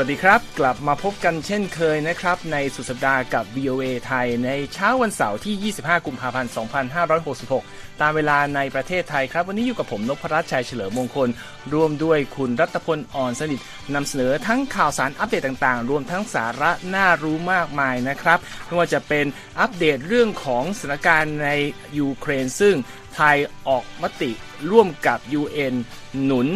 วัสดีครับ กลับมาพบกันเช่นเคยนะครับ ในสุดสัปดาห์กับ VOA ไทย ในเช้าวันเสาร์ที่ 25 กุมภาพันธ์ 2566 ตามเวลาในประเทศไทยครับ วันนี้อยู่กับผมนพรัชชัยเฉลิมมงคล ร่วมด้วยคุณรัตพลอ่อนสนิทนำเสนอทั้งข่าวสารอัปเดตต่างๆ รวมทั้งสาระน่ารู้มากมายนะครับไม่ว่าจะเป็นอัปเดตเรื่องของสถานการณ์ในยูเครนซึ่งไทยออกมติร่วมกับ UN หนุน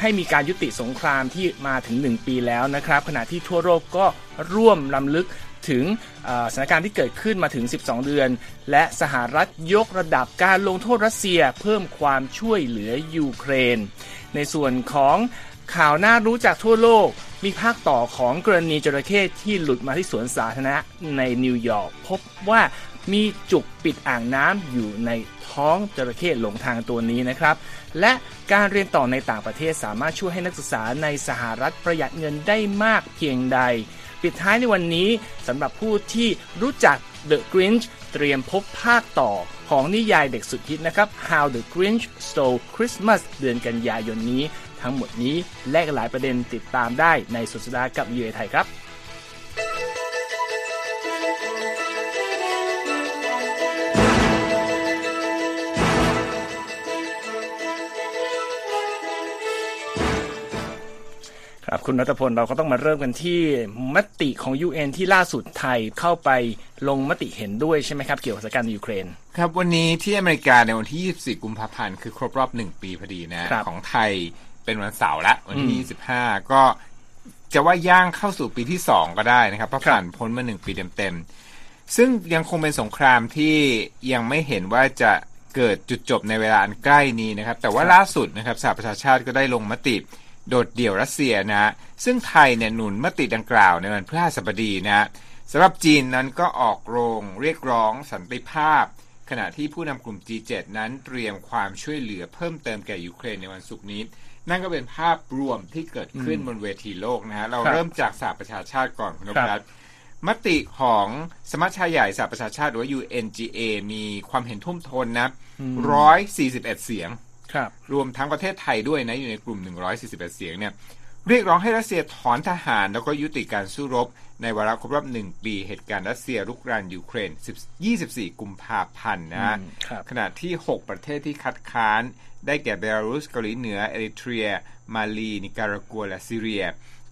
ให้มีการยุติสงครามที่มาถึง 1 ปีแล้วนะครับ ขณะที่ทั่วโลกก็ร่วมลำลึกถึงสถานการณ์ที่เกิดขึ้นมาถึง 12 เดือน และสหรัฐยกระดับการลงโทษรัสเซียเพิ่มความช่วยเหลือยูเครน ในส่วนของข่าวน่ารู้จากทั่วโลกมีภาคต่อของกรณีจระเข้ที่หลุดมาที่สวนสาธารณะในนิวยอร์กพบว่า มีจุกปิดอ่างน้ำอยู่ในท้องจระเข้หลงทางตัวนี้นะครับ และการเรียนต่อในต่างประเทศสามารถช่วยให้นักศึกษาในสหรัฐประหยัดเงินได้มากเพียงใด ปิดท้ายในวันนี้สำหรับผู้ที่รู้จัก The Grinch เตรียมพบภาคต่อของนิยายเด็กสุดฮิตนะครับ How the Grinch Stole Christmas เดือนกันยายนนี้ ทั้งหมดนี้และหลายประเด็นติดตามได้ในสุดสัปดาห์กับยูเอไทยครับ ครับคุณรัตพลเราก็ต้องมาเริ่มกันที่มติของ UN ที่ล่าสุดไทยเข้าไปลงมติเห็นด้วยใช่ไหมครับ เกี่ยวกับสถานการณ์ในยูเครน ครับวันนี้ที่อเมริกาในวันที่ 24 กุมภาพันธ์คือครบรอบ 1 ปีพอดีนะ ของไทยเป็นวันเสาร์ละวันที่ 25 ก็จะว่าย่างเข้าสู่ปีที่ 2 ก็ได้นะครับเพราะผ่านพ้นมาหนึ่งปีเต็มๆ ซึ่งยังคงเป็นสงครามที่ยังไม่เห็นว่าจะเกิดจุดจบในเวลาอันใกล้นี้นะครับ แต่ว่าล่าสุดนะครับสหประชาชาติก็ได้ลงมติ โดดเดี่ยวรัสเซียนะซึ่งไทยเนี่ยหนุนมติดังกล่าวในวันพฤหัสบดีนะสำหรับจีนนั้นก็ออกโรงเรียกร้องสันติภาพ ขณะที่ผู้นำกลุ่ม G7 นั้นเตรียมความช่วยเหลือเพิ่มเติมแก่ยูเครนในวันศุกร์นี้ นั่นก็เป็นภาพรวมที่เกิดขึ้นบนเวทีโลกนะฮะเราเริ่มจากสหประชาชาติก่อนคุณนพรัตน์มติของสมัชชาใหญ่สหประชาชาติหรือว่า UNGA มีความเห็นทุ่มทนนะร้อยสี่สิบเอ็ดเสียง ครับรวมทั้งประเทศไทยด้วยนะอยู่ในกลุ่ม 141 เสียงเนี่ยเรียกร้องให้รัสเซียถอนทหารแล้วก็ยุติการสู้รบ ในวาระครบรอบหนึ่งปีเหตุการณ์รัสเซียลุกรานยูเครน 24 กุมภาพันธ์นะขณะที่ 6 ประเทศที่คัดค้าน ได้แก่เบลารุสเกาหลีเหนือ เอริเทรีย มาลี นิการากัว และซีเรีย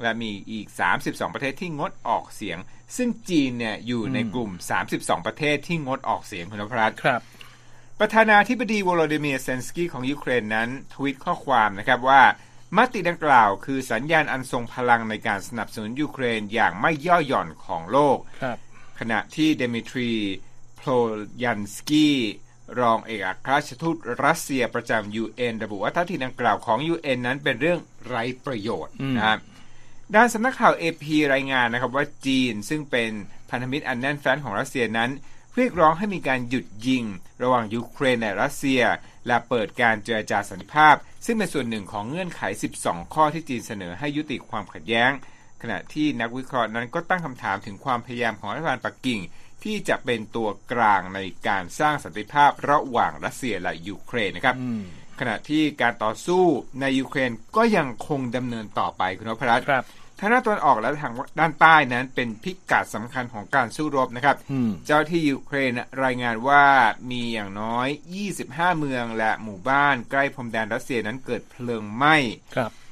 และมีอีก 32 ประเทศที่งดออกเสียง ซึ่งจีนเนี่ยอยู่ในกลุ่ม 32 ประเทศที่งดออกเสียงคุณนพรัตน์ครับ ประธานาธิบดีวโลดิเมียร์เซเลนสกี้ของยูเครนนั้น ทวิตข้อความนะครับว่ามติดังกล่าวคือสัญญาณอันทรงพลังในการสนับสนุนยูเครนอย่างไม่ย่อหย่อนของโลก ขณะที่เดมิทรีโพลยันสกี้รองเอกอัครราชทูตรัสเซียประจำยูเอ็นระบุว่าท่าทีดังกล่าวของยูเอ็นนั้นเป็นเรื่องไร้ประโยชน์นะครับด้านสำนักข่าวเอพีรายงานนะครับว่าจีนซึ่งเป็นพันธมิตรอันแน่นแฟ้นของรัสเซียนั้น เรียกร้องให้มีการหยุดยิง ระหว่างยูเครนและรัสเซีย และเปิดการเจรจาสันติภาพ ซึ่งเป็นส่วนหนึ่งของเงื่อนไข 12 ข้อที่จีนเสนอให้ยุติความขัดแย้ง ขณะที่นักวิเคราะห์นั้นก็ตั้งคำถามถึงความพยายามของรัฐบาลปักกิ่ง ที่จะเป็นตัวกลางในการสร้างสันติภาพระหว่างรัสเซียและยูเครนนะครับขณะที่การต่อสู้ในยูเครนก็ยังคงดำเนินต่อไปคุณนพรัตน์ ทางด้านตะวันออกและทางด้านใต้นั้นเป็นพิกัดสำคัญของการสู้รบนะครับ เจ้าที่ยูเครนรายงานว่ามีอย่างน้อย 25 เมืองและหมู่บ้านใกล้พรมแดนรัสเซียนั้นเกิดเพลิงไหม้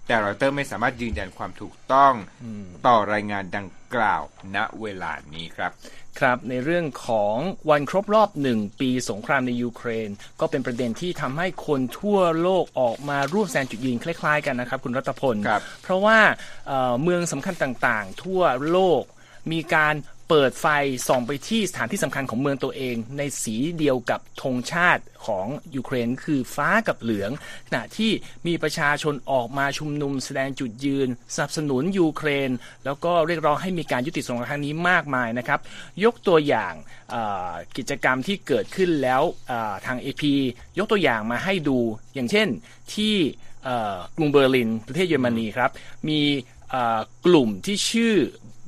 แต่รอยเตอร์ไม่สามารถยืนยันความถูกต้องต่อรายงานดังกล่าวณเวลานี้ครับ ครับในเรื่องของวันครบรอบหนึ่งปีสงครามในยูเครน ก็เป็นประเด็นที่ทำให้คนทั่วโลกออกมาร่วมแสดงจุดยืนคล้ายๆ กันนะครับ คุณรัตพล เพราะว่าเมืองสำคัญต่างๆ ทั่วโลกมีการ เปิดไฟส่องไปที่สถานที่สำคัญของเมืองตัวเอง ในสีเดียวกับธงชาติของยูเครนคือฟ้ากับเหลืองขณะที่มีประชาชนออกมาชุมนุมแสดงจุดยืน สนับสนุนยูเครน แล้วก็เรียกร้องให้มีการยุติสงครามครั้งนี้มากมายนะครับ ยกตัวอย่างกิจกรรมที่เกิดขึ้นแล้วทาง AP ยกตัวอย่างมาให้ดู อย่างเช่นที่กรุงเบอร์ลินประเทศเยอรมนีครับ มีกลุ่มที่ชื่อ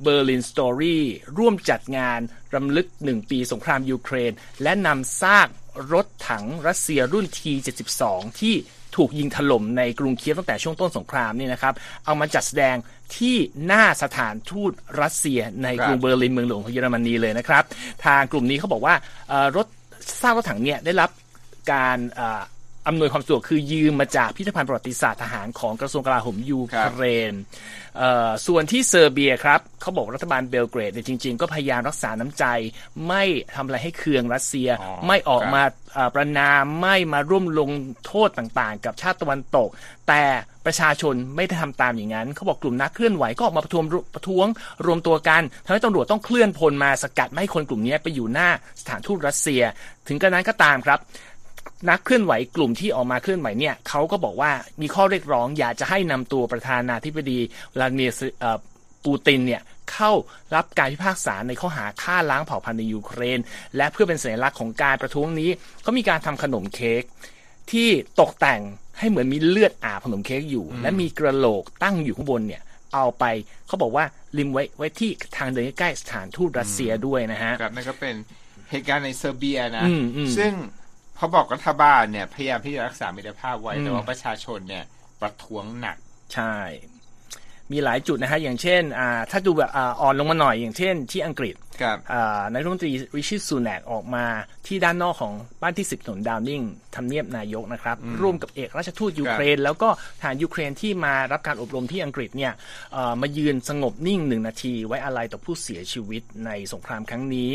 เบอร์ลินสตอรี่ร่วมจัดงานรำลึกหนึ่งปีสงครามยูเครน และนำซากรถถังรัสเซียรุ่น T72 ที่ถูกยิงถล่มในกรุงเคียฟตั้งแต่ช่วงต้นสงครามนี่นะครับ เอามาจัดแสดงที่หน้าสถานทูตรัสเซียในกรุงเบอร์ลินเมืองหลวงของเยอรมนีเลยนะครับ ทางกลุ่มนี้เขาบอกว่าเอ่อรถซากรถถังเนี่ยได้รับการเอ่ออำนวยความสะดวกคือยืมมาจากพิพิธภัณฑ์ประวัติศาสตร์ทหารของกระทรวงกลาโหมยูเครนเอ่อส่วนที่เซอร์เบียครับเขาบอกรัฐบาลเบลเกรดเนี่ยจริง ๆ ก็พยายามรักษาน้ำใจ ไม่ทำอะไรให้เคืองรัสเซียอ๋อไม่ออกครับมาเอ่อประณามไม่มาร่วมลงโทษต่างๆ กับชาติตะวันตก แต่ประชาชนไม่ได้ทำตามอย่างนั้น เขาบอกกลุ่มนักเคลื่อนไหวก็ออกมาประท้วงประท้วงรวมตัวกันทำให้ตำรวจต้องเคลื่อนพลมาสกัดไม่ให้คนกลุ่มนี้ไปอยู่หน้าสถานทูตรัสเซีย ถึงกระนั้นก็ตามครับ นักเคลื่อนไหวกลุ่มที่ออกมาเคลื่อนไหวเนี่ยเขาก็บอกว่ามีข้อเรียกร้องอยากจะให้นำตัวประธานาธิบดีวลาดิเมียร์เอ่อปูตินเนี่ยเข้ารับการพิพากษาในข้อหาฆ่าล้างเผ่าพันธุ์ในยูเครน และเพื่อเป็นสัญลักษณ์ของการประท้วงนี้เขามีการทำขนมเค้กที่ตกแต่งให้เหมือนมีเลือดอาบขนมเค้กอยู่ และมีกระโหลกตั้งอยู่ข้างบนเนี่ยเอาไปเขาบอกว่าริมไว้ไว้ที่ทางเดินใกล้ๆสถานทูตรัสเซียด้วยนะฮะครับนั่นก็เป็นเหตุการณ์ในเซอร์เบียนะอืมอืมซึ่ง พอบอกรัฐบาลเนี่ยพยายามที่จะรักษามิตรภาพไว้อืมแต่ว่าประชาชนเนี่ยประท้วงหนัก ใช่ มีหลายจุดนะฮะ อย่างเช่น อ่า ถ้าดูแบบอาอ่อนลงมาหน่อย อย่างเช่น ที่อังกฤษ ครับอ่านายกรัฐมนตรีริชิซูแนกออกมาที่ด้านนอกของบ้านที่สิบถนนดาวนิงทำเนียบนายกนะครับ ร่วมกับเอกอัครราชทูตยูเครน แล้วก็ทหารยูเครนที่มารับการอบรมที่อังกฤษเนี่ยเอ่อมายืนสงบนิ่งหนึ่งนาทีไว้อาลัยต่อผู้เสียชีวิตในสงครามครั้งนี้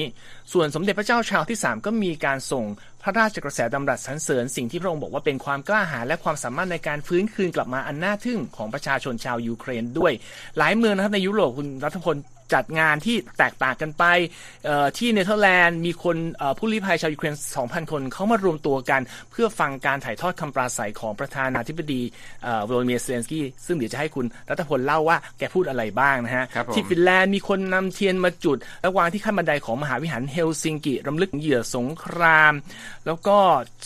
ส่วนสมเด็จพระเจ้าชาร์ลส์ที่ 3 ก็มีการส่งพระราชกระแสดำรัสสรรเสริญสิ่งที่พระองค์บอกว่าเป็นความกล้าหาญและความสามารถในการฟื้นคืนกลับมาอันน่าทึ่งของประชาชนชาวยูเครนด้วย หลายเมืองนะครับในยุโรปคุณรัตพล จัดงานที่แตกต่างกันไปเอ่อที่เนเธอร์แลนด์มีคนเอ่อผู้ลี้ภัยชาวยูเครน 2,000 คนเขามารวมตัวกัน เพื่อฟังการถ่ายทอดคำปราศัยของประธานาธิบดีเอ่อโวลาดิเมียร์เซเลนสกี้ซึ่งเดี๋ยวจะให้คุณรัตพลเล่าว่าแกพูดอะไรบ้างนะฮะครับผมที่ฟินแลนด์มีคนนำเทียนมาจุด และวางที่ขั้นบันไดของมหาวิหารเฮลซิงกิรำลึกเหยื่อสงคราม แล้วก็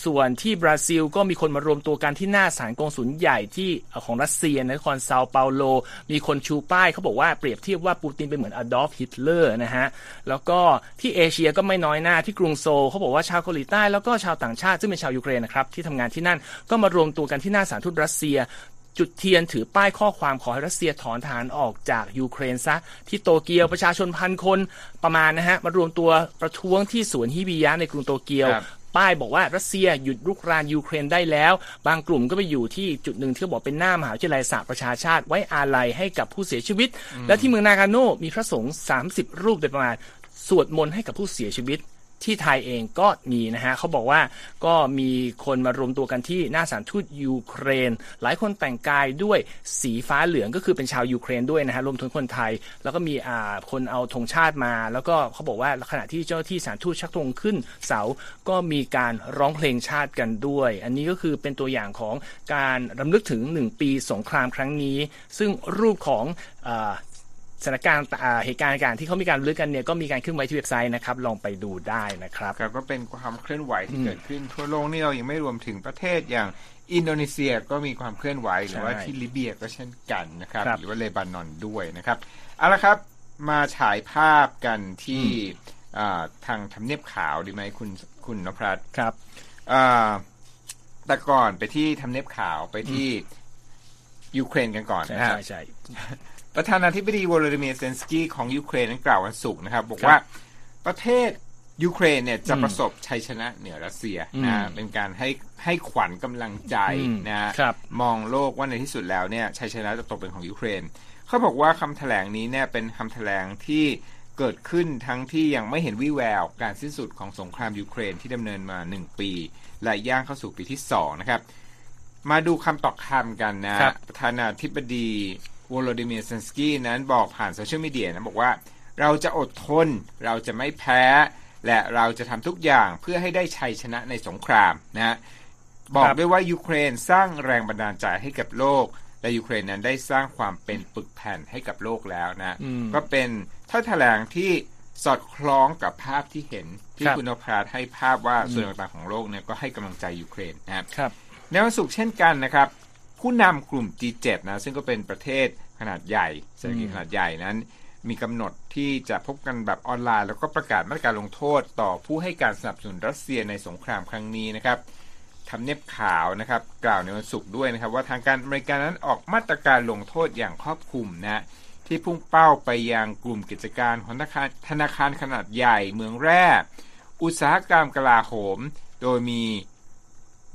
ส่วนที่บราซิลก็มีคนมารวมตัวกันที่หน้าสถานกงสุลใหญ่ที่เอ่อของรัสเซียในนครเซาเปาโล มีคนชูป้ายเขาบอกว่าเปรียบเทียบว่าปูตินเป็นเหมือนอดอล์ฟฮิตเลอร์นะฮะแล้วก็ที่เอเชียก็ไม่น้อยหน้าที่กรุงโซลเขาบอกว่าชาวเกาหลีใต้แล้วก็ชาวต่างชาติซึ่งเป็นชาวยูเครนนะครับที่ทำงานที่นั่นก็มารวมตัวกันที่หน้าสถานทูตรัสเซียจุดเทียนถือป้ายข้อความขอให้รัสเซียถอนทหารออกจากยูเครนซะ ที่โตเกียวประชาชนพันคนประมาณนะฮะ มารวมตัวประท้วงที่สวนฮิบิยะในกรุงโตเกียว ป้ายบอกว่ารัสเซียหยุดรุกรานยูเครนได้แล้ว บางกลุ่มก็ไปอยู่ที่จุดหนึ่งที่เขาบอกเป็นหน้ามหาวิทยาลัยสหประชาชาติไว้อาลัยให้กับผู้เสียชีวิต และที่เมืองนากาโนมีพระสงฆ์30 รูปโดยประมาณสวดมนต์ให้กับผู้เสียชีวิต ที่ไทยเองก็มีนะฮะเขาบอกว่าก็มีคนมารวมตัวกันที่หน้าสถานทูตยูเครน หลายคนแต่งกายด้วยสีฟ้าเหลืองก็คือเป็นชาวยูเครนด้วยนะฮะรวมถึงคนไทย แล้วก็มีอ่าคนเอาธงชาติมา แล้วก็เขาบอกว่าขณะที่เจ้าที่สถานทูตชักธงขึ้นเสาก็มีการร้องเพลงชาติกันด้วย อันนี้ก็คือเป็นตัวอย่างของการรำลึกถึง 1 ปีสงครามครั้งนี้ ซึ่งรูปของอา สถานการณ์อ่าเหตุการณ์ต่างๆที่เขามีการรำลึกกันเนี่ยก็มีการขึ้นไว้ที่เว็บไซต์นะครับ ลองไปดูได้นะครับครับก็เป็นความเคลื่อนไหวที่เกิดขึ้นทั่วโลกนี่เรายังไม่รวมถึงประเทศอย่างอินโดนีเซียก็มีความเคลื่อนไหวหรือว่าใช่ที่ลิเบียก็เช่นกันนะครับครับหรือว่าเลบานอนด้วยนะครับเอาละครับมาฉายภาพกันที่อ่าทางทำเนียบขาวดีไหมคุณคุณนพรัตน์ครับอ่าแต่ก่อนไปที่ทำเนียบขาวไปที่ยูเครนกันก่อนใช่นะฮะใช่ใช่ ประธานาธิบดีวลาดิเมียร์เซเลนสกี้ของยูเครนนั้นกล่าววันศุกร์นะครับ บอกว่าประเทศยูเครนเนี่ยจะอืมประสบชัยชนะเหนือรัสเซียอืมนะเป็นการให้ให้ขวัญกำลังใจอืมนะฮะครับมองโลกว่าในที่สุดแล้วเนี่ยชัยชนะจะตกเป็นของยูเครน เขาบอกว่าคำแถลงนี้เนี่ยเป็นคำแถลงที่เกิดขึ้นทั้งที่ยังไม่เห็นวี่แวว การสิ้นสุดของสงครามยูเครนที่ดำเนินมาหนึ่งปี และย่างเข้าสู่ปีที่สองนะครับ มาดูคำตอบคำกันนะครับประธานาธิบดี วโลดิเมียร์เซนสกี้นั้นบอกผ่านโซเชียลมีเดียนะบอกว่า เราจะอดทน เราจะไม่แพ้ และเราจะทำทุกอย่างเพื่อให้ได้ชัยชนะในสงครามนะฮะบอกด้วยว่ายูเครนสร้างแรงบันดาลใจให้กับโลก และยูเครนนั้นได้สร้างความเป็นปึกแผ่นให้กับโลกแล้วนะอืมก็เป็นถ้อยแถลงที่สอดคล้องกับภาพที่เห็นที่ครับคุณนพรัตน์ให้ภาพว่าส่วนต่างๆของโลกเนี่ยก็ให้กำลังใจยูเครนนะครับครับในวันศุกร์เช่นกันนะครับ ผู้นำกลุ่ม G7 นะซึ่งก็เป็นประเทศขนาดใหญ่เศรษฐกิจอืมขนาดใหญ่นั้น มีกำหนดที่จะพบกันแบบออนไลน์ แล้วก็ประกาศมาตรการลงโทษ ต่อผู้ให้การสนับสนุนรัสเซียในสงครามครั้งนี้นะครับทำเนียบขาวนะครับ กล่าวในวันศุกร์ด้วยนะครับ ว่าทางการอเมริกานั้นออกมาตรการลงโทษอย่างครอบคลุมนะที่พุ่งเป้าไปยังกลุ่มกิจการของธนาคารธนาคารขนาดใหญ่เมืองแร่ อุตสาหกรรมกลาโหม โดยมี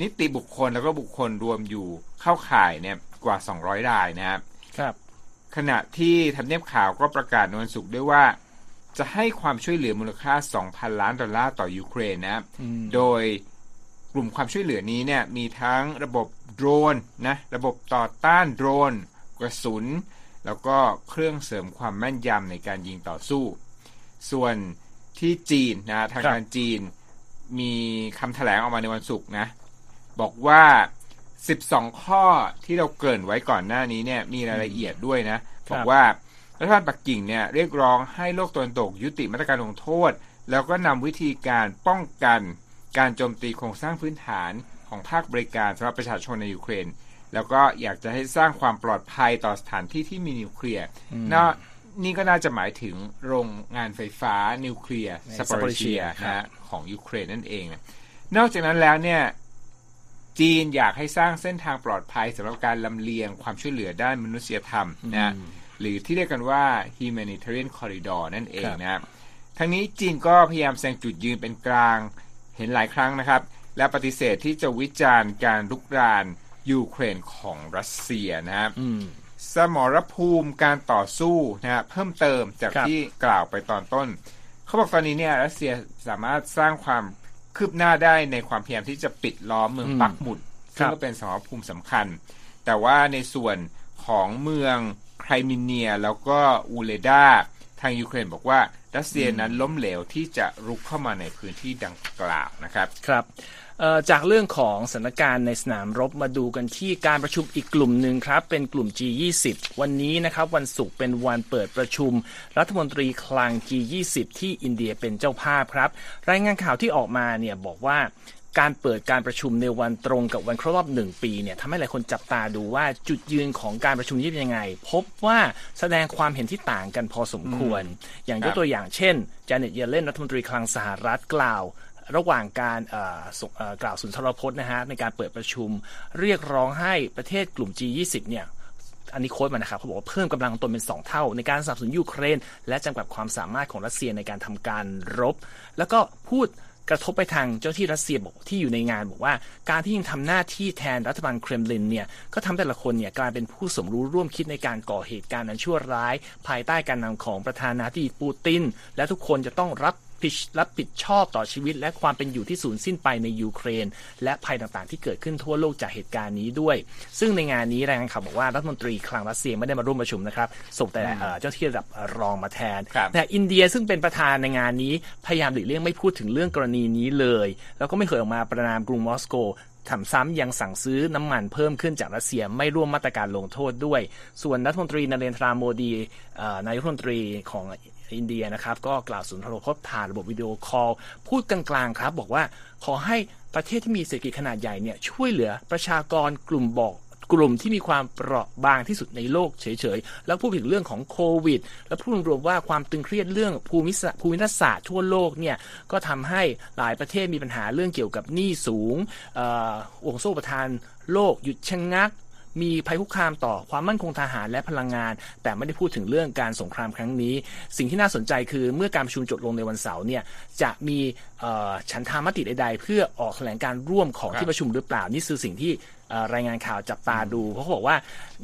นิติบุคคลแล้วก็บุคคลรวมอยู่เข้าข่ายเนี่ยกว่า 200 รายนะครับครับ ขณะที่ทำเนียบข่าวก็ประกาศในวันศุกร์ด้วยว่า จะให้ความช่วยเหลือมูลค่า 2,000 ล้านดอลลาร์ต่อยูเครนนะครับอืมโดยกลุ่มความช่วยเหลือนี้เนี่ยมีทั้งระบบโดรนนะระบบต่อต้านโดรน กระสุน แล้วก็เครื่องเสริมความแม่นยำในการยิงต่อสู้ ส่วนที่จีนนะทางการจีนมีคำแถลงออกมาในวันศุกร์นะ บอกว่า 12 ข้อที่เราเกริ่นไว้ก่อนหน้านี้เนี่ยมีรายละเอียดด้วยนะ บอกว่ารัฐบาลปักกิ่งเนี่ยเรียกร้องให้โลกตะวันตกยุติมาตรการลงโทษ แล้วก็นำวิธีการป้องกันการโจมตีโครงสร้างพื้นฐานของภาคบริการสำหรับประชาชนในยูเครน แล้วก็อยากจะให้สร้างความปลอดภัยต่อสถานที่ที่มีนิวเคลียร์น่านี่ก็น่าจะหมายถึงโรงงานไฟฟ้านิวเคลียร์ในซาปอริเชีย Zaporizhzhia ครับนะของยูเครนนั่นเองนะนอกจากนั้นแล้วเนี่ย จีนอยากให้สร้างเส้นทางปลอดภัยสำหรับการลำเลียงความช่วยเหลือด้านมนุษยธรรมนะหรือที่เรียกกันว่า humanitarian corridor นั่นเองนะครับทั้งนี้จีนก็พยายามแสดงจุดยืนเป็นกลางเห็นหลายครั้งนะครับ และปฏิเสธที่จะวิจารณ์การลุกรานยูเครนของรัสเซียนะครับอืมสมรภูมิการต่อสู้นะฮะเพิ่มเติมจากครับที่กล่าวไปตอนต้น เขาบอกตอนนี้เนี่ยรัสเซียสามารถสร้างความ คืบหน้าได้ในความพยายามที่จะปิดล้อมเมืองอืมปักหมุดครัซึ่งบก็เป็นสมรภูมิสำคัญ แต่ว่าในส่วนของเมืองไครมิเนียแล้วก็อูเลดาทางยูเครนบอกว่ารัสเซียนั้นล้มเหลวที่จะรุกเข้ามาในพื้นที่ดังกล่าวนะครับ ครับเอ่อ จากเรื่องของสถานการณ์ในสนามรบมาดูกันที่การประชุมอีกกลุ่มหนึ่งครับ เป็นกลุ่ม G20 วันนี้นะครับวันศุกร์เป็นวันเปิดประชุม รัฐมนตรีคลัง G20 ที่อินเดียเป็นเจ้าภาพครับ รายงานข่าวที่ออกมาเนี่ยบอกว่าการเปิดการประชุมในวันตรงกับวันครบรอบหนึ่งปีเนี่ยทำให้หลายคนจับตาดูว่าจุดยืนของการประชุมนี้เป็นยังไง พบว่าแสดงความเห็นที่ต่างกันพอสมควร อย่างยกตัวอย่างเช่นจาเน็ตเยเลนรัฐมนตรีคลังสหรัฐกล่าว ระหว่างการกล่าวสุนทรพจน์นะฮะในการเปิดประชุมเรียกร้องให้ประเทศกลุ่ม G20 เนี่ยอันนี้โค้ดมานะครับเขาบอกว่าเพิ่มกำลังตนเป็น 2 เท่า ในการสนับสนุนยูเครน และจำกัดความสามารถของรัสเซียในการทำการรบ แล้วก็พูดกระทบไปทางเจ้าที่รัสเซียบอกที่อยู่ในงานบอกว่า การที่ยังทำหน้าที่แทนรัฐบาลเครมลินเนี่ยก็ทำให้แต่ละคนเนี่ยกลายเป็นผู้สมรู้ร่วมคิดในการก่อเหตุการณ์อันชั่วร้าย ภายใต้การนำของประธานาธิบดีปูติน และทุกคนจะต้องรับ ผิดรับผิดชอบต่อชีวิต และความเป็นอยู่ที่สูญสิ้นไปในยูเครน และภัยต่างๆ ที่เกิดขึ้นทั่วโลกจากเหตุการณ์นี้ด้วย ซึ่งในงานนี้รายงานข่าวบอกว่ารัฐมนตรีคลังรัสเซียไม่ได้มาร่วมประชุมนะครับส่งแต่เอ่อเจ้าหน้าที่ระดับรองมาแทนครับแต่อินเดียซึ่งเป็นประธานในงานนี้พยายามหลีกเลี่ยงไม่พูดถึงเรื่องกรณีนี้เลย แล้วก็ไม่เคยออกมาประณามกรุงมอสโกแถมซ้ำยังสั่งซื้อน้ำมันเพิ่มขึ้นจากรัสเซียไม่ร่วมมาตรการลงโทษด้วย ส่วนรัฐมนตรีนเรนทราโมดีเอ่อนายกรัฐมนตรีของ อินเดียนะครับ ก็กล่าวสุนทรพจน์ผ่านระบบวิดีโอคอลพูดกลางๆครับ บอกว่าขอให้ประเทศที่มีเศรษฐกิจขนาดใหญ่เนี่ยช่วยเหลือประชากรกลุ่มบอกกลุ่มที่มีความเปราะบางที่สุดในโลกเฉยๆ แล้วพูดถึงเรื่องของโควิด แล้วพูดรวมๆว่าความตึงเครียดเรื่องภูมิศาสตร์ภูมิรัศาสตร์ทั่วโลกเนี่ยก็ทำให้หลายประเทศมีปัญหาเรื่องเกี่ยวกับหนี้สูงอ่วงโซ่ประทานโลกหยุดชะงงัก มีภัยคุกคามต่อความมั่นคงทหารและพลังงาน แต่ไม่ได้พูดถึงเรื่องการสงครามครั้งนี้ สิ่งที่น่าสนใจคือเมื่อการประชุมจบลงในวันเสาร์เนี่ยจะมีฉันทามติใดๆ เพื่อออกแถลงการร่วมของที่ประชุมหรือเปล่านี่คือสิ่งที่ รายงานข่าวจับตาดูเพราะเขาบอกว่า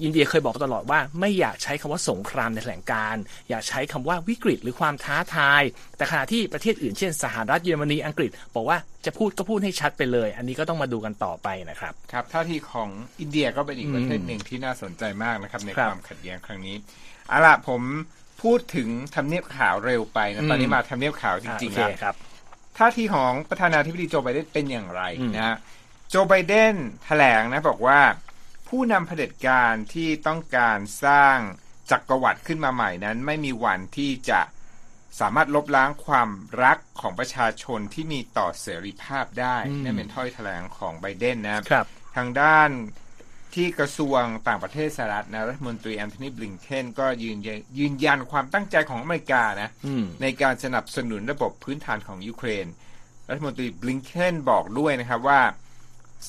อินเดียเคยบอกตลอดว่าไม่อยากใช้คำว่าสงครามในแถลงการณ์อยากใช้คำว่าวิกฤตหรือความท้าทาย แต่ขณะที่ประเทศอื่นเช่น สหรัฐเยอรมนีอังกฤษ บอกว่าจะพูดก็พูดให้ชัดไปเลย อันนี้ก็ต้องมาดูกันต่อไปนะครับครับท่าทีของอินเดียก็เป็นอีกประเทศหนึ่งที่น่าสนใจมากนะครับในครับความขัดแย้งครั้งนี้เอาล่ะผมพูดถึงทำเนียบข่าวเร็วไปนะตอนนี้มาทำเนียบข่าวจริงๆโอเคแล้วครับท่าทีของประธานาธิบดีโจไบเดนเป็นอย่างไรอืมนะฮะ โจไบเดนแถลงนะบอกว่า ผู้นำเผด็จการที่ต้องการสร้างจักรวรรดิขึ้นมาใหม่นั้น ไม่มีวันที่จะสามารถลบล้างความรักของประชาชนที่มีต่อเสรีภาพได้อืมนั่นเป็นถ้อยแถลงของไบเดนนะครับครับ ทางด้านที่กระทรวงต่างประเทศสหรัฐนะรัฐมนตรีแอนโทนีบลิงเคนก็ยืนยันยืนยันความตั้งใจของอเมริกานะอืมในการสนับสนุนระบบพื้นฐานของยูเครน รัฐมนตรีบลิงเคนบอกด้วยนะครับว่า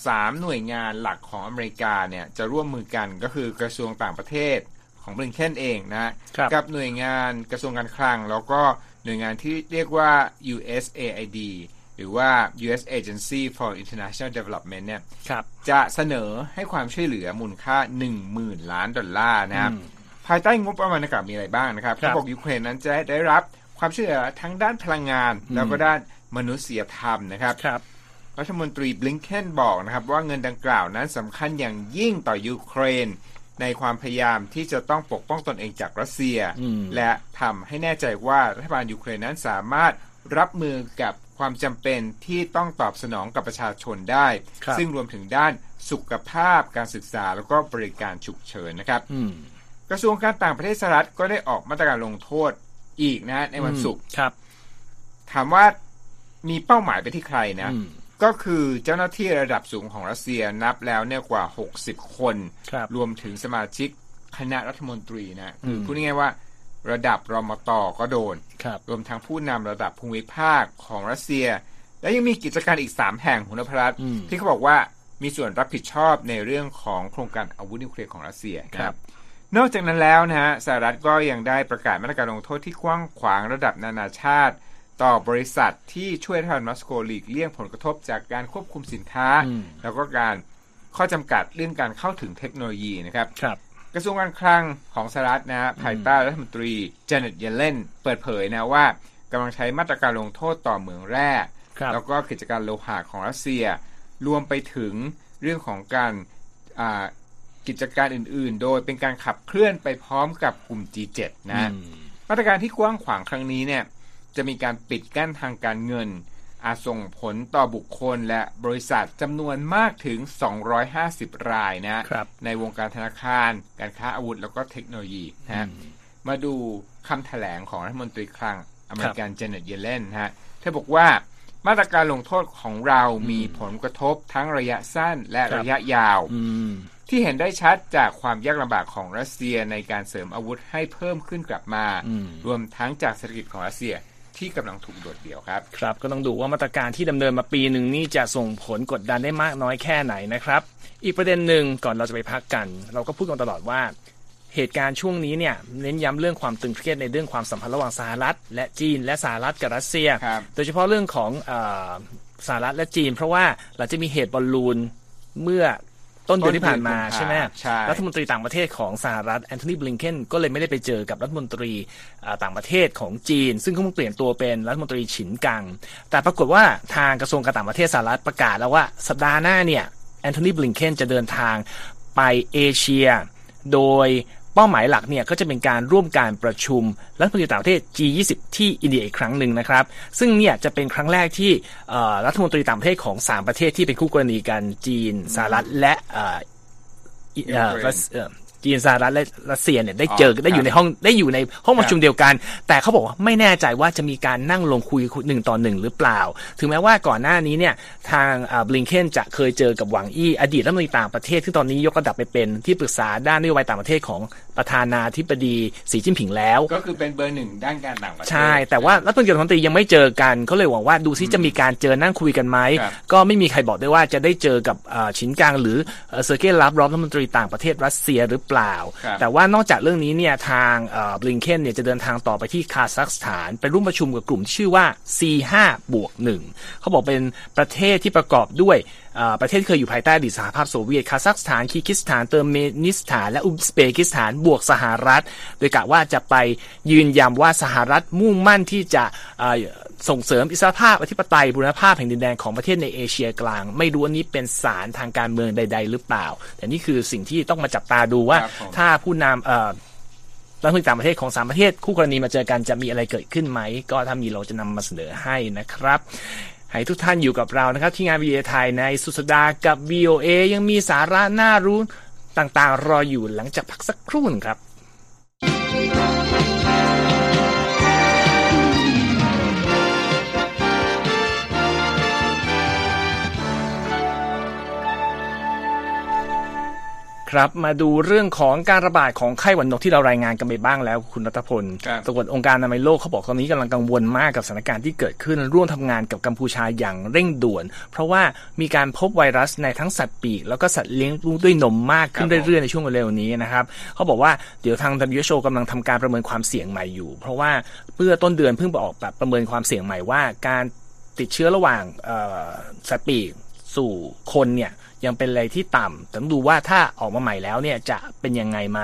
สามหน่วยงานหลักของอเมริกาเนี่ยจะร่วมมือกันก็คือกระทรวงต่างประเทศของบริงเคนเองนะฮะครับกับหน่วยงานกระทรวงการคลัง แล้วก็หน่วยงานที่เรียกว่า USAID หรือว่า U.S. Agency for International Development เนี่ยครับจะเสนอให้ความช่วยเหลือมูลค่า 10,000 ล้านดอลลาร์นะครับอืมภายใต้งบประมาณดังกล่าวมีอะไรบ้างนะครับครับเขาบอกยูเครนนั้นจะได้รับความช่วยเหลือทั้งด้านพลังงาน แล้วก็ด้านมนุษยธรรมนะครับครับ รัฐมนตรีบลิงเคนบอกนะครับว่าเงินดังกล่าวนั้นสำคัญอย่างยิ่งต่อยูเครน ในความพยายามที่จะต้องปกป้องตนเองจากรัสเซียอืมและทำให้แน่ใจว่ารัฐบาลยูเครนนั้นสามารถรับมือกับความจำเป็นที่ต้องตอบสนองกับประชาชนได้ครับซึ่งรวมถึงด้านสุขภาพการศึกษาแล้วก็บริการฉุกเฉินนะครับอืมกระทรวงการต่างประเทศสหรัฐก็ได้ออกมาตรการลงโทษอีกนะในวันศุกร์ครับถามว่ามีเป้าหมายไปที่ใครนะอืม ก็คือเจ้าหน้าที่ระดับสูงของรัสเซียนับแล้วเนี่ยกว่า 60 คนครับรวมถึงสมาชิกคณะรัฐมนตรีนะคืออมพูดง่ายๆว่าระดับรมตก็โดนครับรวมทั้งผู้นำระดับภูมิภาคของรัสเซีย และยังมีกิจการอีก 3 แห่งหุนพรัตน์อืมที่เขาบอกว่ามีส่วนรับผิดชอบในเรื่องของโครงการอาวุธนิวเคลียร์ของรัสเซียนะครับ นอกจากนั้นแล้วนะฮะสหรัฐก็ยังได้ประกาศมาตรการลงโทษที่กว้างขวางระดับนานาชาติ ต่อบริษัทที่ช่วยรัฐบาลมอสโกหลีกเลี่ยงผลกระทบจากการควบคุมสินค้าอืมแล้วก็การข้อจำกัดเรื่องการเข้าถึงเทคโนโลยีนะครับครับกระทรวงการคลังของสหรัฐนะฮะภายใต้รัฐมนตรีเจเน็ตเยเลนเปิดเผยนะว่ากำลังใช้มาตรการลงโทษต่อเหมืองแร่ครับแล้วก็กิจการโลหะของรัสเซีย รวมไปถึงเรื่องของการอ่ากิจการอื่น ๆ โดยเป็นการขับเคลื่อนไปพร้อมกับกลุ่ม G7 นะอืมมาตรการที่กว้างขวางครั้งนี้เนี่ย จะมีการปิดกั้นทางการเงิน อาจส่งผลต่อบุคคลและบริษัทจำนวนมากถึง 250 รายนะครับในวงการธนาคาร การค้าอาวุธแล้วก็เทคโนโลยีนะฮะมาดูคำแถลงของรัฐมนตรีคลังอเมริกันเจเน็ตเยเลนนะฮะเธอบอกว่ามาตรการลงโทษของเรามีผลกระทบทั้งระยะสั้นและครับระยะยาวอืมที่เห็นได้ชัดจากความยากลำบากของรัสเซียในการเสริมอาวุธให้เพิ่มขึ้นกลับมาอืมรวมทั้งจากเศรษฐกิจของรัสเซีย ที่กำลังถูกโดดเดี่ยวครับ ครับ ก็ต้องดูว่ามาตรการที่ดำเนินมาปีหนึ่งนี่จะส่งผลกดดันได้มากน้อยแค่ไหนนะครับ อีกประเด็นหนึ่งก่อนเราจะไปพักกัน เราก็พูดกันตลอดว่า เหตุการณ์ช่วงนี้เนี่ยเน้นย้ำเรื่องความตึงเครียดในเรื่องความสัมพันธ์ระหว่างสหรัฐ และจีนและสหรัฐกับรัสเซียครับโดยเฉพาะเรื่องของเออสหรัฐและจีน เพราะว่าหลังจะมีเหตุบอลลูนเมื่อ ต้นเดือนที่ผ่านมาต้นเดือนกุมภาใช่ไหมใช่รัฐมนตรีต่างประเทศของสหรัฐแอนโทนีบลิงเคนก็เลยไม่ได้ไปเจอกับรัฐมนตรีอ่าต่างประเทศของจีน ซึ่งเขาเพิ่งเปลี่ยนตัวเป็นรัฐมนตรีฉินกัง แต่ปรากฏว่าทางกระทรวงการต่างประเทศสหรัฐประกาศแล้วว่าสัปดาห์หน้าเนี่ยแอนโทนีบลิงเคนจะเดินทางไปเอเชีย โดยเป้าหมายหลักเนี่ยก็จะเป็นการร่วมการประชุมรัฐมนตรีต่างประเทศ G20 ที่อินเดียอีกครั้งหนึ่งนะครับ ซึ่งเนี่ยจะเป็นครั้งแรกที่เอ่อรัฐมนตรีต่างประเทศของ 3 ประเทศที่เป็นคู่กรณีกันจีนสหรัฐและเอ่ออิเอ่อยูเครนรัสเอ่อ จีนสหรัฐและรัสเซียเนี่ยได้เจออ๋อได้อยู่ครับในห้องได้อยู่ในห้องประชุมครับเดียวกัน แต่เขาบอกว่าไม่แน่ใจว่าจะมีการนั่งลงคุยหนึ่งต่อหนึ่งหรือเปล่า ถึงแม้ว่าก่อนหน้านี้เนี่ยทางบลิงเคนจะเคยเจอกับหวังอี้อดีตรัฐมนตรีต่างประเทศที่ตอนนี้ยกระดับไปเป็นที่ปรึกษาด้านนโยบายต่างประเทศของประธานาธิบดีสีจิ้นผิงแล้ว ก็คือเป็นเบอร์หนึ่งด้านการต่างประเทศใช่แต่ว่ารัฐมนตรีรัฐมนตรียังไม่เจอกันเขาเลยหวังว่าดูซิจะมีการเจอนั่งคุยกันไหมครับก็ไม่มีใครบอกได้ว่าจะได้เจอกับอ่าฉินกังหรือเอ่อเซอร์เกย์ลาฟรอฟรัฐมนตรีต่างประเทศรัสเซียหรือเปล่าครับแต่ว่านอกจากเรื่องนี้เนี่ยทางบลิงเคนเนี่ยจะเดินทางต่อไปที่คาซัคสถานไปร่วมประชุมกับกลุ่มที่ชื่อว่า C5 บวกหนึ่งเขาบอกเป็นประเทศที่ประกอบด้วยอ่าประเทศที่เคยอยู่ภายใต้อดีตสหภาพโซเวียต คาซัคสถาน คีร์กิสถาน เติร์กเมนิสถาน และอุซเบกิสถาน บวกสหรัฐ โดยกะว่าจะไปยืนยันว่าสหรัฐมุ่งมั่นที่จะอ่า ส่งเสริมอิสรภาพอธิปไตยบูรณภาพแห่งดินแดนของประเทศในเอเชียกลาง ไม่รู้อันนี้เป็นสารทางการเมืองใด ๆ หรือเปล่า แต่นี่คือสิ่งที่ต้องมาจับตาดูว่าครับผมถ้าผู้นำเอ่อรัฐมนตรีต่างประเทศของสามประเทศ คู่กรณีมาเจอกันจะมีอะไรเกิดขึ้นไหม ก็ถ้ามีเราจะนำมาเสนอให้นะครับให้ทุกท่านอยู่กับเรานะครับ ที่งาน VOA ไทยในสุดสัปดาห์กับ VOA ยังมีสาระน่ารู้ต่างๆ รออยู่หลังจากพักสักครู่หนึ่งครับ คครับมาดูเรื่องของการระบาดของไข้หวัดนกที่เรารายงานกันไปบ้างแล้วคุณรัตพลครับปรากฏองค์การอนามัยโลกเขาบอกตอนนี้กำลังกังวลมากกับสถานการณ์ที่เกิดขึ้นร่วมทำงานกับกัมพูชาอย่างเร่งด่วน เพราะว่ามีการพบไวรัสในทั้งสัตว์ปีก แล้วก็สัตว์เลี้ยงลูกด้วยนมมากขึ้นเรื่อยๆในช่วงเร็วๆนี้นะครับเขาบอกว่าเดี๋ยวทาง WHO กำลังทำการประเมินความเสี่ยงใหม่อยู่ เพราะว่าเมื่อต้นเดือนเพิ่งออกแบบประเมินความเสี่ยงใหม่ว่า การติดเชื้อระหว่างเอ่อสัตว์ปีกสู่คนเนี่ย ยังเป็นอะไรที่ต่ำต้องดูว่าถ้าออกมาใหม่แล้วเนี่ยจะเป็นยังไงไหม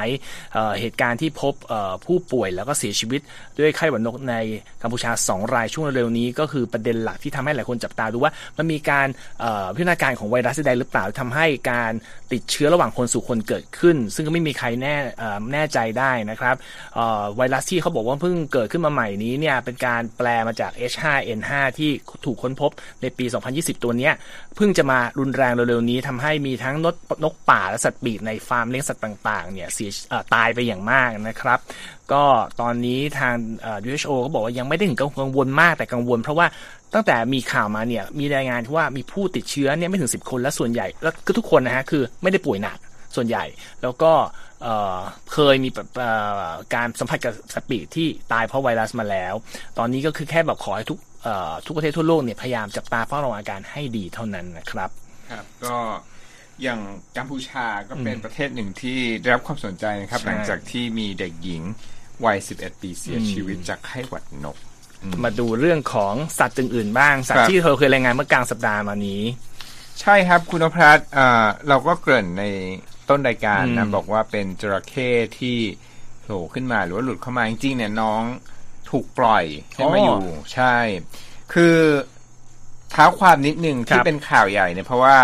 เเหตุการณ์ที่พบผู้ป่วยแล้วก็เสียชีวิตด้วยไข้หวัดนกในกัมพูชา 2 รายช่วงเร็วนี้ ก็คือประเด็นหลักที่ทำให้หลายคนจับตาดูว่ามันมีการพัฒนาการของไวรัสใดหรือเปล่าทำให้การติดเชื้อระหว่างคนสู่คนเกิดขึ้น ซึ่งก็ไม่มีใครแน่แน่ใจได้นะครับไวรัสที่เขาบอกว่าเพิ่งเกิดขึ้นมาใหม่นี้เนี่ยเป็นการแปลมาจาก H5N5 ที่ถูกค้นพบในปี 2020 ตัวนี้เพิ่งจะมารุนแรงเร็วๆนี้ทำให้มีทั้งนกนกป่าและสัตว์ปีกในฟาร์มเลี้ยงสัตว์ต่างๆเนี่ยเสียตายไปอย่างมากนะครับ ก็ตอนนี้ทางเอ่อ WHO ก็บอกว่ายังไม่ได้ถึงกังวลมากแต่กังวล เพราะว่าตั้งแต่มีข่าวมาเนี่ยมีรายงานที่ว่ามีผู้ติดเชื้อเนี่ยไม่ถึง 10 คนและส่วนใหญ่แล้วก็ทุกคนนะฮะคือไม่ได้ป่วยหนักส่วนใหญ่แล้วก็เเคยมีแบบการสัมผัสกับสัตว์ปีกที่ตายเพราะไวรัสมาแล้ว ตอนนี้ก็คือแค่แบบขอให้ทุกทุกประเทศทั่วโลกเนี่ยพยายามจับตาเฝ้าระวังอาการให้ดีเท่านั้นนะครับ ครับก็อย่างกัมพูชาก็เป็นประเทศหนึ่งที่ได้รับความสนใจนะครับใช่หลังจากที่มีเด็กหญิงวัย 11 ปีเสียชีวิตจากไข้หวัดนก มาดูเรื่องของสัตว์อื่นๆบ้าง สัตครัว์บที่เราเคยรายงานเมื่อกลางสัปดาห์มานี้ ใช่ครับคุณอภรัตน์อ่าเราก็เกริ่นในต้นรายการนะอืมบอกว่าเป็นจระเข้ที่โผล่ขึ้นมาหรือว่าหลุดเข้ามาจริงๆเนี่ยน้องถูกปล่อยให้มาอยู่ ใช่ คือเท้าความนิดนึงครัที่บเป็นข่าวใหญ่เนี่ยเพราะว่า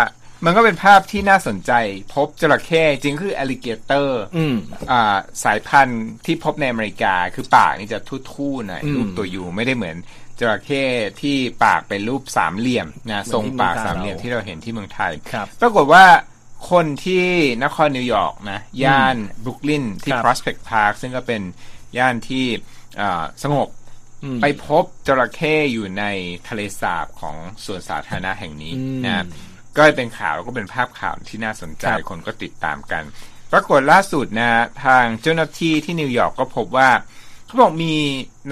มันก็เป็นภาพที่น่าสนใจ พบจระเข้จริงคืออ l ลิเกเตอร์อืมอ่าสายพันธุ์ที่พบในอเมริกาคือปากนี่จะทู่ๆหน่อยอืมรูปตัวยูไม่ได้เหมือนจระเข้ที่ปากเป็นรูปสามเหลี่ยมนะเหมือนทรงปากที่สามเหลี่ยมเราที่เราเห็นที่เมืองไทยครับปรากฏว่าคนที่นครนิวยอร์กนะ ย่านบรุกลินที่ครับ Prospect Park ซึ่งก็เป็นย่านที่อ่าสงบอืม ไปพบจระเข้อยู่ในทะเลสาบของสวนสาธารณะแห่งนี้อืมนะก็เลยเป็นข่าวแล้วก็เป็นภาพข่าวที่น่าสนใจครับคนก็ติดตามกัน ปรากฏล่าสุดนะทางเจ้าหน้าที่ที่นิวยอร์กก็พบว่าเขาบอกมี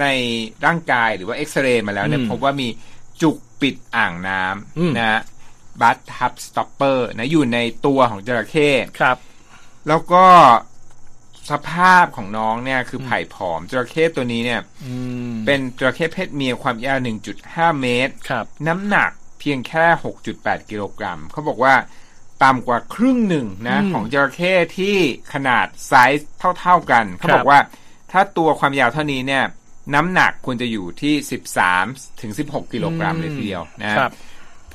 ในร่างกายหรือว่าเอ็กซเรย์มาแล้วเนี่ยอืมพบว่ามีจุกปิดอ่างน้ำอืมนะ bathtub stopper นะอยู่ในตัวของจระเข้ครับ แล้วก็ สภาพของน้องเนี่ยคือผ่ายผอมจระเข้ตัวนี้เนี่ยอืมเป็นจระเข้เพศเมียความยาว 1.5 เมตรครับน้ำหนักเพียงแค่ 6.8 กิโลกรัมเขาบอกว่าต่ำกว่าครึ่งหนึ่งนะอืมของจระเข้ที่ขนาดไซส์เท่า ๆกันครับบอกว่าถ้าตัวความยาวเท่านี้เนี่ยน้ำหนักควรจะอยู่ที่ 13ถึง16 กิโลกรัมเลยทีเดียวนะครับ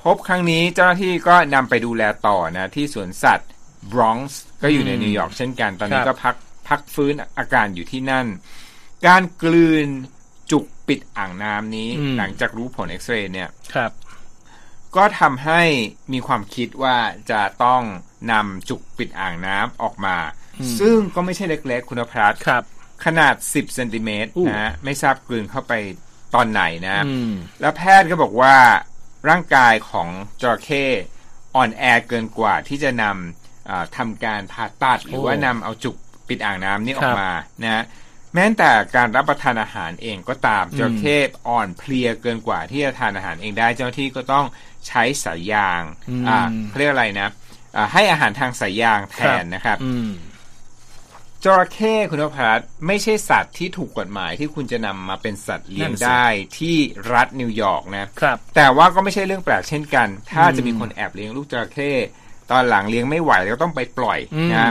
พบครั้งนี้เจ้าหน้าที่ก็นำไปดูแลต่อนะที่สวนสัตว์บรอนซ์ก็อยู่ในอืมนิวยอร์กเช่นกัน ตอนนี้ครับก็พัก พักฟื้นอาการอยู่ที่นั่น การกลืนจุกปิดอ่างน้ำนี้อืมหลังจากรู้ผลเอ็กซเรย์เนี่ยครับ ก็ทำให้มีความคิดว่าจะต้องนำจุกปิดอ่างน้ำออกมาอืมซึ่งก็ไม่ใช่เล็กๆคุณพรัตน์ครับ ขนาด 10เซนติเมตรอู้นะไม่ทราบกลืนเข้าไปตอนไหนนะอืมแล้วแพทย์ก็บอกว่าร่างกายของจระเข้อ่อนแอเกินกว่าที่จะนำอ่าทำการผ่าตัดหรือว่านำเอาจุก ปิดอ่างน้ำนี้ออกมานะแม้แต่การรับประทานอาหารเองก็ตามจระเข้อ่อนเพลียเกินกว่าที่จะทานอาหารเองได้ เจ้าหน้าที่ก็ต้องใช้สายยางอืมอ่าเขาเรียกอะไรนะอ่าให้อาหารทางสายยางแทนนะครับอืมจระเข้คุณพรัตน์ไม่ใช่สัตว์ที่ถูกกฎหมายที่คุณจะนำมาเป็นสัตว์เลี้ยงนั่นสิได้ที่รัฐนิวยอร์กนะครับแต่ว่าก็ไม่ใช่เรื่องแปลกเช่นกัน ถ้าอืมจะมีคนแอบเลี้ยงลูกจระเข้ตอนหลังเลี้ยงไม่ไหวแล้วก็ต้องไปปล่อยอืมนะคื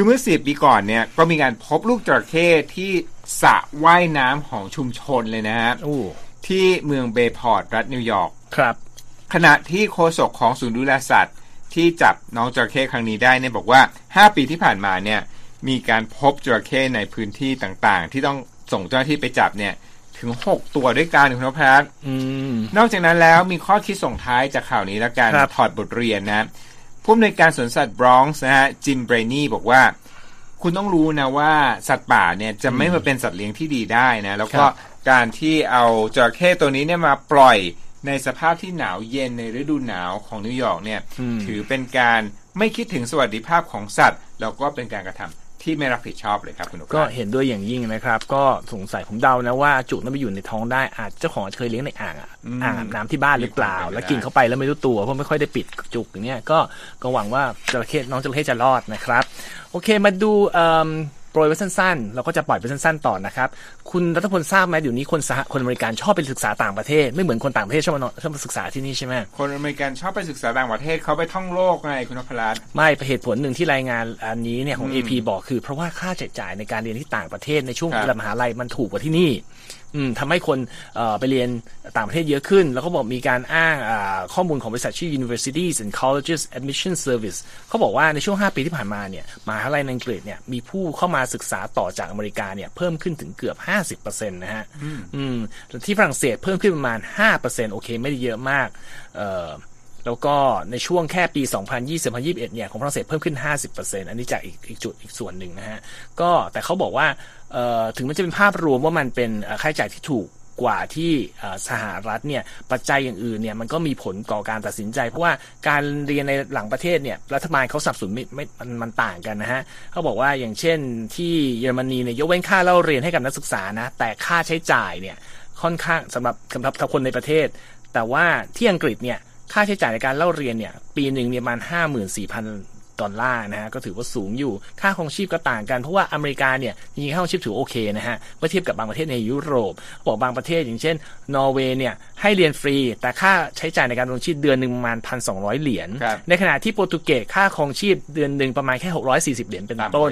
อเมื่อสิบปีก่อนเนี่ยก็มีการพบลูกจระเข้ที่สระว่ายน้ำของชุมชนเลยนะฮะอู้ที่เมืองเบย์พอร์ตรัฐนิวยอร์กครับ ขณะที่โฆษกของศูนย์ดูแลสัตว์ ที่จับน้องจระเข้ครั้งนี้ได้เนี่ยบอกว่า 5 ปีที่ผ่านมาเนี่ยมีการพบจระเข้ในพื้นที่ต่างๆ ที่ต้องส่งเจ้าหน้าที่ไปจับเนี่ยถึง 6 ตัวด้วยกันคุณนพรัตน์อืมนอกจากนั้นแล้วมีข้อคิดส่งท้ายจากข่าวนี้แล้วกันครับถอดบทเรียนนะ ผู้อำนวยการสวนสัตว์บรอนซ์นะฮะจิมเบรนี่บอกว่า คุณต้องรู้นะว่าสัตว์ป่าเนี่ยจะไม่มาเป็นสัตว์เลี้ยงที่ดีได้นะ แล้วก็ครับการที่เอาจระเข้ตัวนี้เนี่ยมาปล่อยในสภาพที่หนาวเย็นในฤดูหนาวของนิวยอร์กเนี่ยอืมถือเป็นการไม่คิดถึงสวัสดิภาพของสัตว์ แล้วก็เป็นการกระทำ ที่ไม่รับผิดชอบเลยครับคุณนุก็เห็นด้วยอย่างยิ่งนะครับ ก็สงสัยผมเดานะว่าจุกนั้นไปอยู่ในท้องได้อาจเจ้าของเคยเลี้ยงในอ่างอ่างน้ำที่บ้านหรือเปล่า แล้วกินเข้าไปแล้วไม่รู้ตัวเพราะไม่ค่อยได้ปิดจุกอย่างเนี้ยก็ก็หวังว่าจระเข้น้องจระเข้จะรอดนะครับ โอเคมาดู โปรยไว้สั้นๆ เราก็จะปล่อยไปสั้นๆ ต่อนะครับ คุณรัฐพลทราบไหมเดี๋ยวนี้คนสหคนอเมริกันชอบไปศึกษาต่างประเทศ ไม่เหมือนคนต่างประเทศชอบมาชอบมาศึกษาที่นี่ใช่ไหมคนอเมริกันชอบไปศึกษาต่างประเทศเขาไปท่องโลกไงคุณนพรัตน์ไม่เหตุผลหนึ่งที่รายงานอันนี้เนี่ยของ AP บอกคือ เพราะว่าค่าใช้จ่ายในการเรียนที่ต่างประเทศในช่วงระดับมหาลัยมันถูกกว่าที่นี่ ทำให้คนไปเรียนต่างประเทศเยอะขึ้น แล้วก็บอกมีการอ้างข้อมูลของบริษัทชื่อ Universities and Colleges Admission Service เขาบอกว่าในช่วง 5 ปีที่ผ่านมาเนี่ยมหาลัยในอังกฤษเนี่ยมีผู้เข้ามาศึกษาต่อจากอเมริกาเนี่ยเพิ่มขึ้นถึงเกือบ 50%นะฮะที่ฝรั่งเศสเพิ่มขึ้นประมาณ 5%โอเคไม่ได้เยอะมาก แล้วก็ในช่วงแค่ปี 2020-2021 เนี่ยของฝรั่งเศสเพิ่มขึ้น 50%อันนี้จากอีกอีกจุดอีกส่วนหนึ่งนะฮะก็แต่เขาบอกว่าถึงมันจะเป็นภาพรวมว่ามันเป็นค่าใช้จ่ายที่ถูกกว่าที่สหรัฐเนี่ยปัจจัยอย่างอื่นเนี่ยมันก็มีผลต่อการตัดสินใจ เพราะว่าการเรียนในหลังประเทศเนี่ยรัฐบาลเขาสับสนไม่ไม่มันมันต่างกันนะฮะเขาบอกว่าอย่างเช่นที่เยอรมนีเนี่ยยกเว้นค่าเล่าเรียนให้กับนักศึกษานะแต่ค่าใช้จ่ายเนี่ยค่อนข้างสำหรับสำหรับคนในประเทศ แต่ว่าที่อังกฤษเนี่ย ค่าใช้จ่ายในการเล่าเรียนเนี่ย ปีหนึ่งเนี่ยประมาณห้าหมื่นสี่พันดอลลาร์นะฮะก็ถือว่าสูงอยู่ค่าครองชีพก็ต่างกัน เพราะว่าอเมริกาเนี่ยจริงๆค่าครองชีพถือโอเคนะฮะเมื่อเทียบกับบางประเทศในยุโรปบอกบางประเทศอย่างเช่น นอร์เวย์เนี่ยให้เรียนฟรี แต่ค่าใช้จ่ายในการดำรงชีพเดือนหนึ่งประมาณพันสองร้อยเหรียญในขณะที่โปรตุเกสค่าครองชีพเดือนหนึ่งประมาณแค่หกร้อยสี่สิบเหรียญเป็นต้น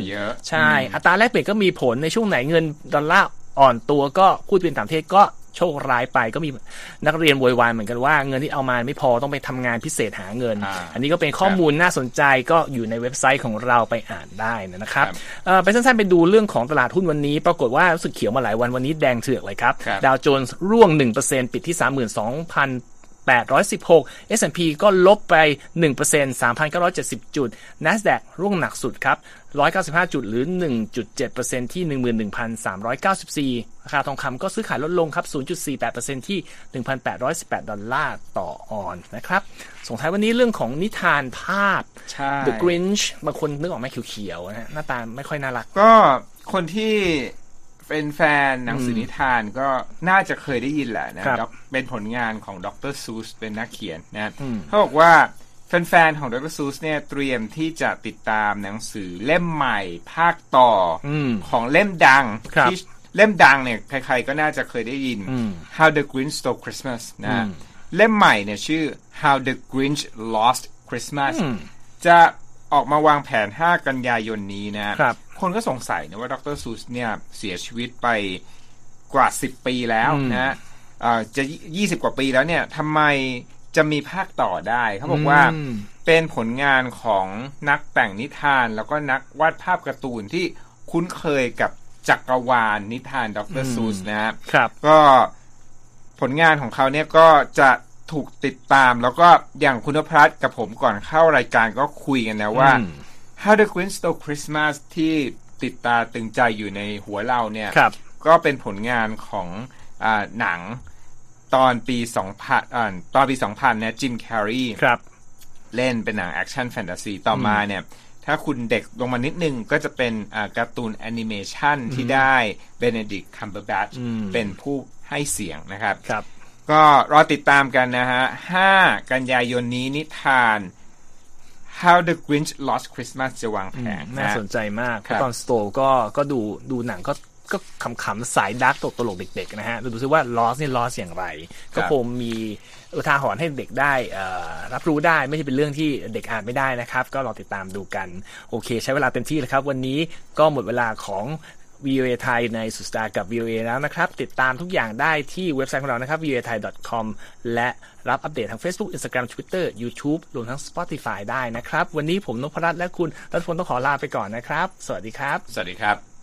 ใช่อัตราแลกเปลี่ยนก็มีผลในช่วงไหนเงินดอลลาร์อ่อนตัวก็พูดเป็นต่างประเทศก็ โชคร้ายไปก็มีนักเรียนโวยวายเหมือนกันว่าเงินที่เอามาไม่พอต้องไปทำงานพิเศษหาเงิน อันนี้ก็เป็นข้อมูลน่าสนใจก็อยู่ในเว็บไซต์ของเราไปอ่านได้นะครับไปสั้นๆไปดูเรื่องของตลาดหุ้นวันนี้ ปรากฏว่ารู้สึกเขียวมาหลายวันวันนี้แดงเถือกเลยครับ ดาวโจนส์ร่วง1%ปิดที่ 32,000 816 S&P ก็ลบไป 1% 3,970 จุด NASDAQ ร่วงหนักสุดครับ 195 จุดหรือ 1.7%ที่ 11,394 ราคาทองคำก็ซื้อขายลดลงครับ 0.48%ที่ 1,818 ดอลลาร์ต่อออนนะครับ ส่งท้ายวันนี้เรื่องของนิทานภาพ The Grinch บางคนนึกออกไหมเขียวๆนะหน้าตาไม่ค่อยน่ารัก ก็คนที่ เป็นแฟนหนังสือนิทานก็น่าจะเคยได้ยินแหละนะครับเป็นผลงานของดรซูสเป็นนักเขียนนะเขาบอกว่าแฟนๆของดรซูสเนี่ยเตรียมที่จะติดตามหนังสือเล่มใหม่ภาคต่อของเล่มดังที่เล่มดังเนี่ยใครๆก็น่าจะเคยได้ยิน How the Grinch Stole Christmas นะเล่มใหม่เนี่ยชื่อ How the Grinch Lost Christmas จะออกมาวางแผน 5 กันยายนนี้นะครับ คนก็สงสัยนะว่าดรซูสเนี่ยเสียชีวิตไปกว่า10ปีแล้วนะจะ20กว่าปีแล้วเนี่ยทำไมจะมีภาคต่อได้ เขาบอกว่าเป็นผลงานของนักแต่งนิทานแล้วก็นักวาดภาพการ์ตูนที่คุ้นเคยกับจักรวาลนิทานดร.ซูสนะครับ ก็ผลงานของเขาเนี่ยก็จะถูกติดตาม แล้วก็อย่างคุณนพรัตน์กับผมก่อนเข้ารายการก็คุยกันนะว่า How the Grinch Stole Christmas ที่ติดตาตรึงใจอยู่ในหัวเราเนี่ยก็เป็นผลงานของอหนังตอนปี 2000ตอนปี 2000เนี่ยจิมแคร์รีเล่นเป็นหนัง action แฟนตาซีต่อมาเนี่ยถ้าคุณเด็กลงมานิดนึงก็จะเป็นการ์ตูนแอนิเมชันที่ได้เบเนดิกคัมเบอร์แบชเป็นผู้ให้เสียงนะครับครับก็รอติดตามกันนะฮะ 5 กันยายนนี้นิทาน How the Grinch Lost Christmas จะวางแผงน่าสนใจมากตอน story ก็ก็ดูดูหนังก็ก็ขำๆสายดักตกตลกเด็กๆนะฮะดูซิว่า lost นี่ lost อย่างไร ก็คงมีอุทาหรณ์ให้เด็กได้รับรู้ได้ไม่ใช่เป็นเรื่องที่เด็กอ่านไม่ได้นะครับ ก็ลองติดตามดูกัน โอเค ใช้เวลาเต็มที่แล้วครับ วันนี้ก็หมดเวลาของ VOA ไทยในสุดตากับ VOA แล้วนะครับ ติดตามทุกอย่างได้ที่เว็บไซต์ของเรานะครับ voa thai com และรับอัปเดตทาง Facebook Instagram Twitter YouTube รวมทั้ง Spotify ได้นะครับ วันนี้ผมนพรัตน์และคุณรัตพลต้องขอลาไปก่อนนะครับ สวัสดีครับ สวัสดีครับ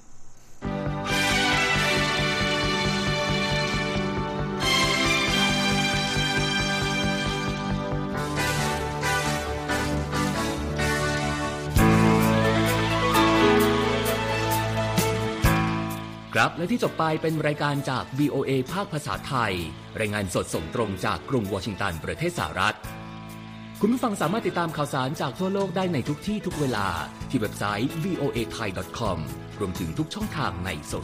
ครับ และที่จบไปเป็นรายการจาก VOA ภาคภาษาไทย รายงานสดส่งตรงจากกรุงวอชิงตันประเทศสหรัฐ คุณผู้ฟังสามารถติดตามข่าวสารจากทั่วโลกได้ในทุกที่ทุกเวลา ที่เว็บไซต์ voa thai com รวมถึงทุกช่องทางในโซ